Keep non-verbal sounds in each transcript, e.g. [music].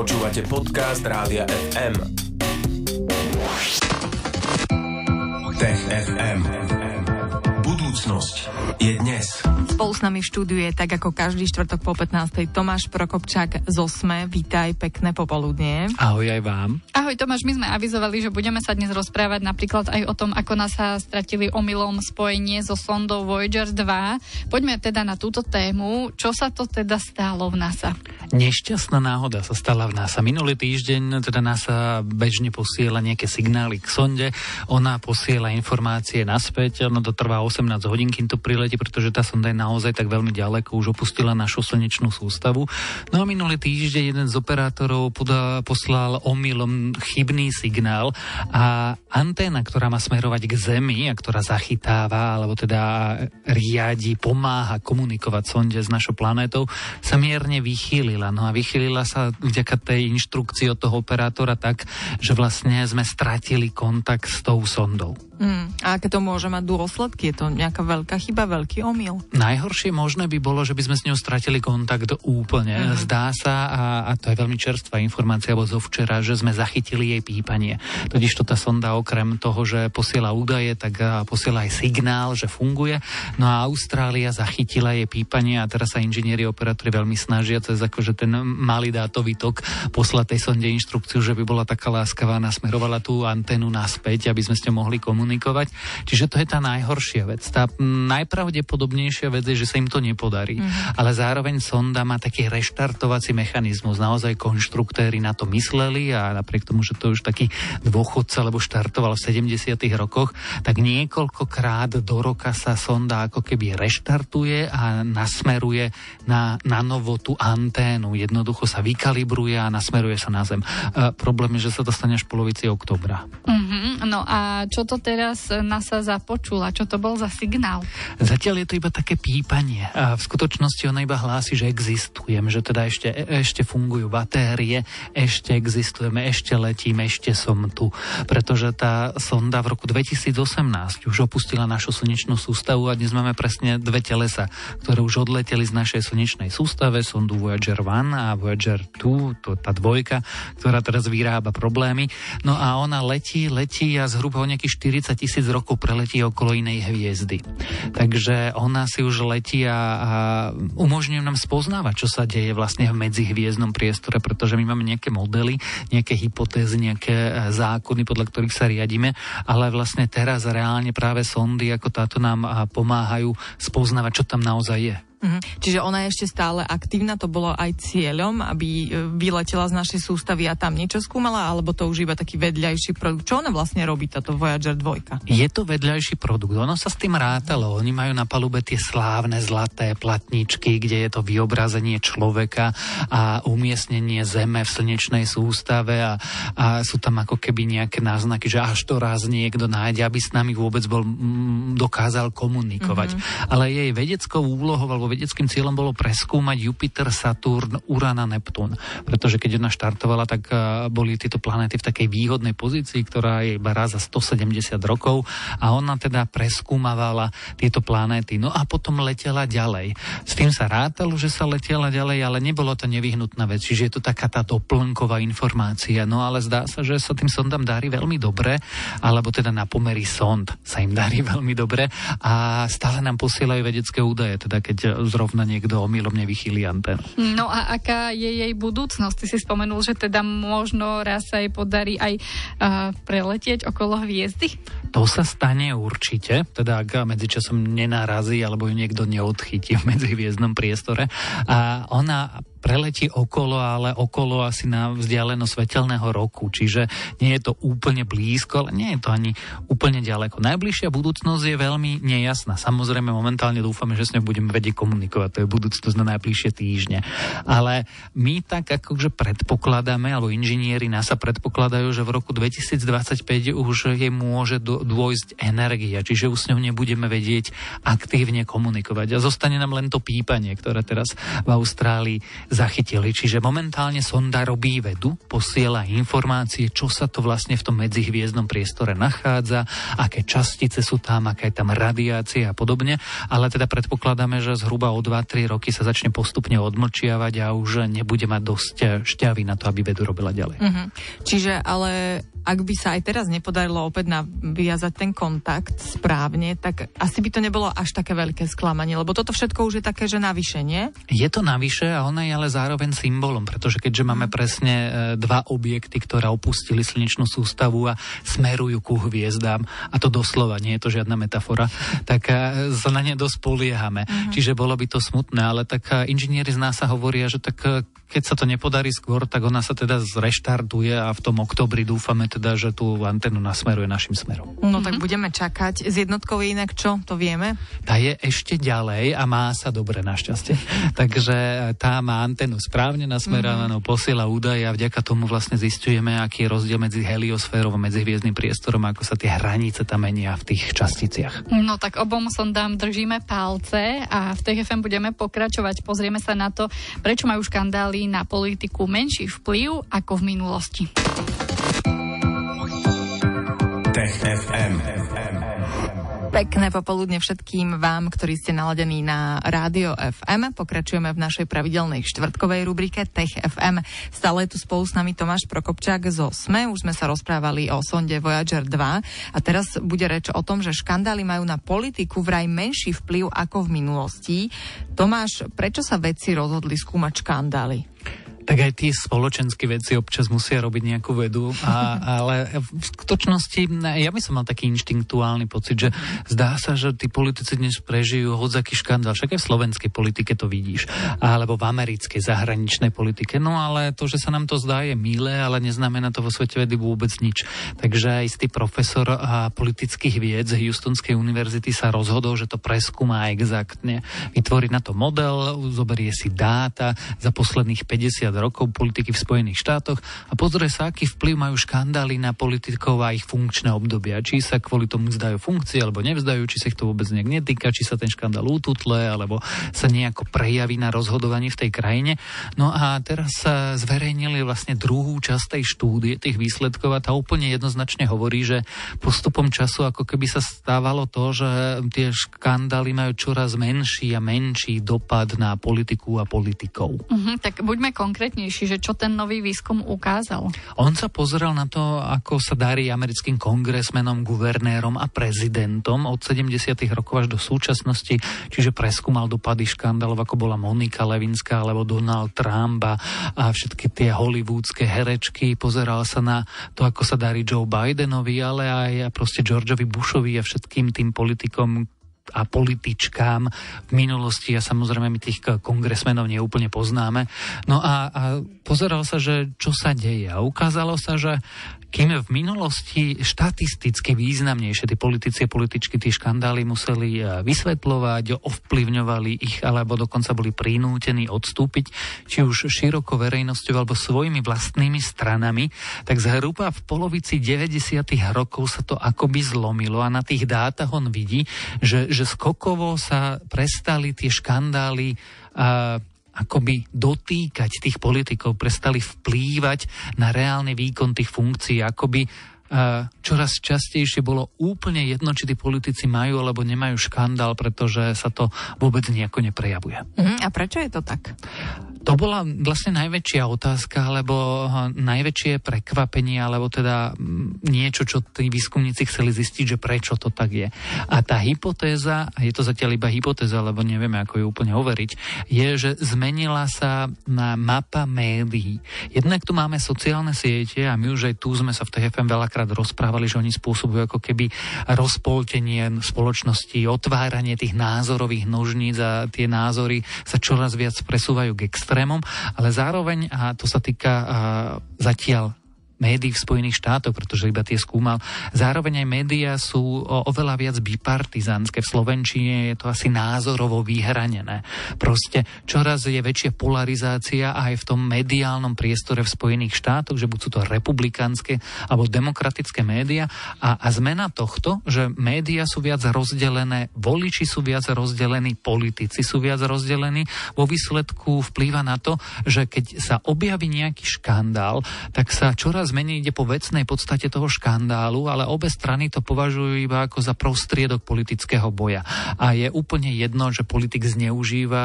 Počúvate podcast Rádia FM. Tech FM. Budúcnosť je dnes. Spolu s nami v štúdiu je tak ako každý štvrtok po 15. Tomáš Prokopčák z Osme. Vítaj, pekné popoludnie. Ahoj aj vám. Ahoj Tomáš, my sme avizovali, že budeme sa dnes rozprávať napríklad aj o tom, ako nás sa stratili omylom spojenie so sondou Voyager 2. Poďme teda na túto tému. Čo sa to teda stalo v NASA? Nešťastná náhoda sa stala v NASA. Minulý týždeň teda NASA bežne posiela nejaké signály k sonde. Ona posiela informácie naspäť. Ono to trvá 18 hodín, kým to priletí, pretože tá sonda je naozaj tak veľmi ďaleko, už opustila našu slnečnú sústavu. No a minulý týždeň jeden z operátorov poda, poslal omylom chybný signál a anténa, ktorá má smerovať k Zemi a ktorá zachytáva, alebo teda riadi, pomáha komunikovať sonde s našou planétou, sa mierne vychýlila. No a vychýlila sa vďaka tej inštrukcii od toho operátora tak, že vlastne sme stratili kontakt s tou sondou. Mm, a aké to môže mať dôsledky? Je to nejaká veľká chyba, veľký omyl? Najhoršie možné by bolo, že by sme s ňou stratili kontakt úplne. Mm. Zdá sa, a, a to je veľmi čerstvá informácia bo zo včera, že sme zachytili jej pípanie. Totiž to tá sonda okrem toho, že posiela údaje, tak posiela aj signál, že funguje. No a Austrália zachytila jej pípanie a teraz sa inžinieri operátori veľmi snažia cez akože ten malý dátový tok poslať tej sonde inštrukciu, že by bola taká láskavá, nasmerovala tú anténu naspäť, aby sme s ňou mohli komunikovať komunikovať. Čiže to je tá najhoršia vec. Tá najpravdepodobnejšia vec je, že sa im to nepodarí. Mm-hmm. Ale zároveň sonda má taký reštartovací mechanizmus. Naozaj konštruktéry na to mysleli a napriek tomu, že to už taký dôchodca, lebo štartoval v 70. rokoch, tak niekoľkokrát do roka sa sonda ako keby reštartuje a nasmeruje na, na novo tú anténu. Jednoducho sa vykalibruje a nasmeruje sa na zem. A problém je, že sa dostane až v polovici oktobra. Mm-hmm. No a čo to teda teraz NASA započula? Čo to bol za signál? Zatiaľ je to iba také pípanie. A v skutočnosti ona iba hlási, že existujem, že teda ešte, ešte fungujú batérie, ešte existujeme, ešte letím, ešte som tu. Pretože tá sonda v roku 2018 už opustila našu slnečnú sústavu a dnes máme presne dve telesa, ktoré už odleteli z našej slnečnej sústave, sondu Voyager 1 a Voyager 2, to tá dvojka, ktorá teraz vyrába problémy. No a ona letí, letí a zhruba o nejakých 40 tisíc rokov preletí okolo inej hviezdy. Takže ona si už letí a, a umožňuje nám spoznávať, čo sa deje vlastne v medzihviezdnom priestore, pretože my máme nejaké modely, nejaké hypotézy, nejaké e, zákony, podľa ktorých sa riadíme, ale vlastne teraz reálne práve sondy ako táto nám pomáhajú spoznávať, čo tam naozaj je. Mm-hmm. Čiže ona je ešte stále aktívna, to bolo aj cieľom, aby e, vyletela z našej sústavy a tam niečo skúmala, alebo to už iba taký vedľajší produkt. Čo ona vlastne robí, táto Voyager 2? Je to vedľajší produkt, ono sa s tým rátalo. Oni majú na palube tie slávne zlaté platničky, kde je to vyobrazenie človeka a umiestnenie Zeme v slnečnej sústave a, a sú tam ako keby nejaké náznaky, že až to raz niekto nájde, aby s nami vôbec bol, m, dokázal komunikovať. Mm-hmm. Ale jej vedeckou úlohou alebo vedeckým cieľom bolo preskúmať Jupiter, Saturn, Uran a Neptún. Pretože keď ona štartovala, tak eh, boli tieto planéty v takej výhodnej pozícii, ktorá je iba raz za 170 rokov a ona teda preskúmavala tieto planéty. No a potom letela ďalej. S tým sa rátalo, že sa letela ďalej, ale nebolo to nevyhnutná vec. Čiže je to taká tá doplnková informácia. No ale zdá sa, že sa tým sondám darí veľmi dobre, alebo teda na pomery sond sa im darí [laughs] veľmi dobre a stále nám posielajú vedecké údaje. Teda keď zrovna niekto omylom nevychýli anténu. No a aká je jej budúcnosť? Ty si spomenul, že teda možno raz sa jej podarí aj uh, preletieť okolo hviezdy? To sa stane určite, teda ak medzičasom nenarazí alebo ju niekto neodchytí v medzihviezdnom priestore. A ona preletí okolo, ale okolo asi na vzdialenosť svetelného roku. Čiže nie je to úplne blízko, ale nie je to ani úplne ďaleko. Najbližšia budúcnosť je veľmi nejasná. Samozrejme, momentálne dúfame, že s ňou budeme vedieť komunikovať. To je budúcnosť na najbližšie týždne. Ale my tak akože predpokladáme, alebo inžinieri NASA predpokladajú, že v roku 2025 už jej môže dôjsť energia, čiže už s ňou nebudeme vedieť aktívne komunikovať. A zostane nám len to pípanie, ktoré teraz v Austrálii zachytili. Čiže momentálne sonda robí vedu, posiela informácie, čo sa to vlastne v tom medzihviezdnom priestore nachádza, aké častice sú tam, aká je tam radiácia a podobne, ale teda predpokladáme, že zhruba o 2-3 roky sa začne postupne odmlčiavať a už nebude mať dosť šťavy na to, aby vedu robila ďalej. Mm-hmm. Čiže ale ak by sa aj teraz nepodarilo opäť naviazať ten kontakt správne, tak asi by to nebolo až také veľké sklamanie, lebo toto všetko už je také, že navyše, nie? Je to navyše a ona je ale zároveň symbolom, pretože keďže máme mhm. presne e, dva objekty, ktoré opustili slnečnú sústavu a smerujú ku hviezdám, a to doslova, nie je to žiadna metafora, [laughs] tak e, sa na ne dosť poliehame. Uh-huh. Čiže bolo by to smutné, ale tak e, inžinieri z nás sa hovoria, že tak keď sa to nepodarí skôr, tak ona sa teda zreštartuje a v tom oktobri dúfame teda, že tú antenu nasmeruje našim smerom. No mm-hmm. tak budeme čakať. S jednotkou je inak čo? To vieme? Tá je ešte ďalej a má sa dobre našťastie. [laughs] Takže tá má antenu správne nasmerovanú, mm-hmm. posiela údaje a vďaka tomu vlastne zistujeme, aký je rozdiel medzi heliosférou a medzi hviezdnym priestorom, ako sa tie hranice tam menia v tých časticiach. No tak obom sondám držíme palce a v TFM budeme pokračovať. Pozrieme sa na to, prečo majú škandály na politiku menší vplyv ako v minulosti. Tech FM. Pekné popoludne všetkým vám, ktorí ste naladení na Rádio FM. Pokračujeme v našej pravidelnej štvrtkovej rubrike Tech FM. Stále je tu spolu s nami Tomáš Prokopčák zo SME. Už sme sa rozprávali o sonde Voyager 2 a teraz bude reč o tom, že škandály majú na politiku vraj menší vplyv ako v minulosti. Tomáš, prečo sa vedci rozhodli skúmať škandály? Tak aj tí spoločenské veci občas musia robiť nejakú vedu, a, ale v skutočnosti ja by som mal taký inštinktuálny pocit, že zdá sa, že tí politici dnes prežijú hodzaký škandál, však aj v slovenskej politike to vidíš, alebo v americkej zahraničnej politike, no ale to, že sa nám to zdá je milé, ale neznamená to vo svete vedy vôbec nič. Takže istý profesor a politických vied z Houstonskej univerzity sa rozhodol, že to preskúma exaktne. Vytvorí na to model, zoberie si dáta za posledných 50 rokov politiky v Spojených štátoch a pozrie sa, aký vplyv majú škandály na politikov a ich funkčné obdobia. Či sa kvôli tomu vzdajú funkcie alebo nevzdajú, či sa ich to vôbec nejak netýka, či sa ten škandál útutle alebo sa nejako prejaví na rozhodovanie v tej krajine. No a teraz sa zverejnili vlastne druhú časť tej štúdie, tých výsledkov a tá úplne jednoznačne hovorí, že postupom času ako keby sa stávalo to, že tie škandály majú čoraz menší a menší dopad na politiku a politikov. Uh-huh, tak buďme konkrétni konkrétnejší, že čo ten nový výskum ukázal? On sa pozeral na to, ako sa darí americkým kongresmenom, guvernérom a prezidentom od 70. rokov až do súčasnosti, čiže preskúmal dopady škandálov, ako bola Monika Levinská alebo Donald Trump a, všetky tie hollywoodske herečky. Pozeral sa na to, ako sa darí Joe Bidenovi, ale aj proste Georgeovi Bushovi a všetkým tým politikom, a političkám v minulosti a samozrejme my tých kongresmenov neúplne poznáme. No a, a pozeral sa, že čo sa deje a ukázalo sa, že kým v minulosti štatisticky významnejšie tí politici a političky tie škandály museli e, vysvetľovať, ovplyvňovali ich, alebo dokonca boli prinútení odstúpiť, či už široko verejnosťou alebo svojimi vlastnými stranami, tak zhruba v polovici 90. rokov sa to akoby zlomilo a na tých dátach on vidí, že, že skokovo sa prestali tie škandály uh, akoby dotýkať tých politikov, prestali vplývať na reálny výkon tých funkcií, akoby čoraz častejšie bolo úplne jedno, či tí politici majú alebo nemajú škandál, pretože sa to vôbec nejako neprejavuje. Uh-huh. A prečo je to tak? To bola vlastne najväčšia otázka, alebo najväčšie prekvapenie, alebo teda niečo, čo tí výskumníci chceli zistiť, že prečo to tak je. A tá hypotéza, a je to zatiaľ iba hypotéza, lebo nevieme, ako ju úplne overiť, je, že zmenila sa na mapa médií. Jednak tu máme sociálne siete a my už aj tu sme sa v TFM veľakrát rozprávali, že oni spôsobujú ako keby rozpoltenie spoločnosti, otváranie tých názorových nožníc a tie názory sa čoraz viac presúvajú k extrémom, ale zároveň, a to sa týka zatiaľ médií v Spojených štátoch, pretože iba tie skúmal. Zároveň aj médiá sú oveľa viac bipartizánske. V Slovenčine je to asi názorovo vyhranené. Proste čoraz je väčšia polarizácia aj v tom mediálnom priestore v Spojených štátoch, že buď sú to republikánske alebo demokratické médiá. A, a zmena tohto, že médiá sú viac rozdelené, voliči sú viac rozdelení, politici sú viac rozdelení, vo výsledku vplýva na to, že keď sa objaví nejaký škandál, tak sa čoraz menej ide po vecnej podstate toho škandálu, ale obe strany to považujú iba ako za prostriedok politického boja. A je úplne jedno, že politik zneužíva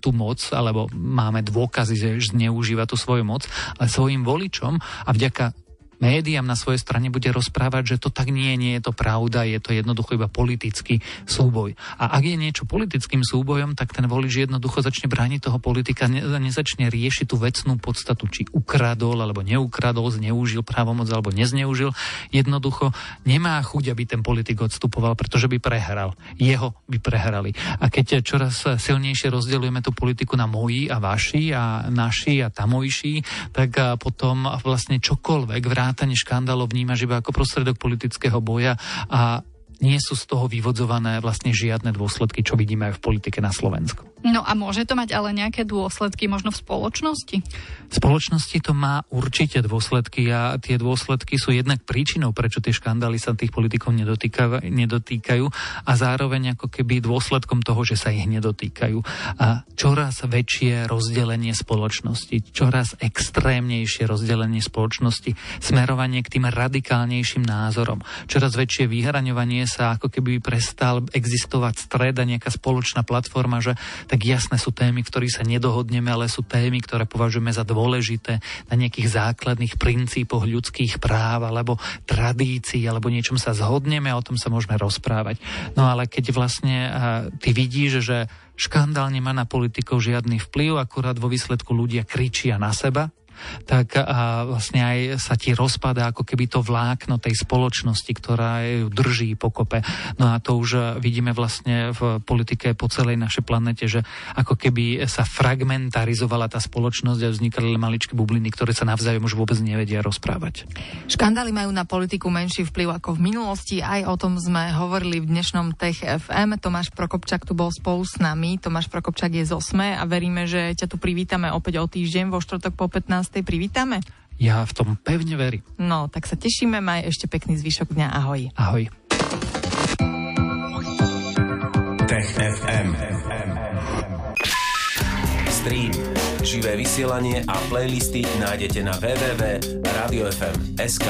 tú moc, alebo máme dôkazy, že zneužíva tú svoju moc, ale svojim voličom a vďaka médiám na svojej strane bude rozprávať, že to tak nie, nie je to pravda, je to jednoducho iba politický súboj. A ak je niečo politickým súbojom, tak ten volič jednoducho začne brániť toho politika, ne, nezačne riešiť tú vecnú podstatu, či ukradol alebo neukradol, zneužil právomoc alebo nezneužil. Jednoducho nemá chuť, aby ten politik odstupoval, pretože by prehral. Jeho by prehrali. A keď čoraz silnejšie rozdeľujeme tú politiku na moji a vaši a naši a tamojší, tak potom vlastne čokoľvek v vrátanie škandálov vnímaš iba ako prostredok politického boja a nie sú z toho vyvodzované vlastne žiadne dôsledky, čo vidíme aj v politike na Slovensku. No a môže to mať ale nejaké dôsledky možno v spoločnosti? V spoločnosti to má určite dôsledky a tie dôsledky sú jednak príčinou, prečo tie škandály sa tých politikov nedotýkajú, a zároveň ako keby dôsledkom toho, že sa ich nedotýkajú. A čoraz väčšie rozdelenie spoločnosti, čoraz extrémnejšie rozdelenie spoločnosti, smerovanie k tým radikálnejším názorom, čoraz väčšie vyhraňovanie sa ako keby prestal existovať stred a nejaká spoločná platforma, že tak jasné sú témy, v ktorých sa nedohodneme, ale sú témy, ktoré považujeme za dôležité na nejakých základných princípoch ľudských práv alebo tradícií alebo niečom sa zhodneme a o tom sa môžeme rozprávať. No ale keď vlastne ty vidíš, že škandál nemá na politikov žiadny vplyv, akurát vo výsledku ľudia kričia na seba, tak a vlastne aj sa ti rozpada ako keby to vlákno tej spoločnosti, ktorá ju drží pokope. No a to už vidíme vlastne v politike po celej našej planete, že ako keby sa fragmentarizovala tá spoločnosť a vznikali maličké bubliny, ktoré sa navzájom už vôbec nevedia rozprávať. Škandály majú na politiku menší vplyv ako v minulosti. Aj o tom sme hovorili v dnešnom Tech FM. Tomáš Prokopčak tu bol spolu s nami. Tomáš Prokopčak je z OSME a veríme, že ťa tu privítame opäť o týždeň vo štvrtok po 15 privítame? Ja v tom pevne verím. No, tak sa tešíme, maj ešte pekný zvyšok dňa. Ahoj. Ahoj. Tech FM. Stream, živé vysielanie a playlisty nájdete na www.radiofm.sk.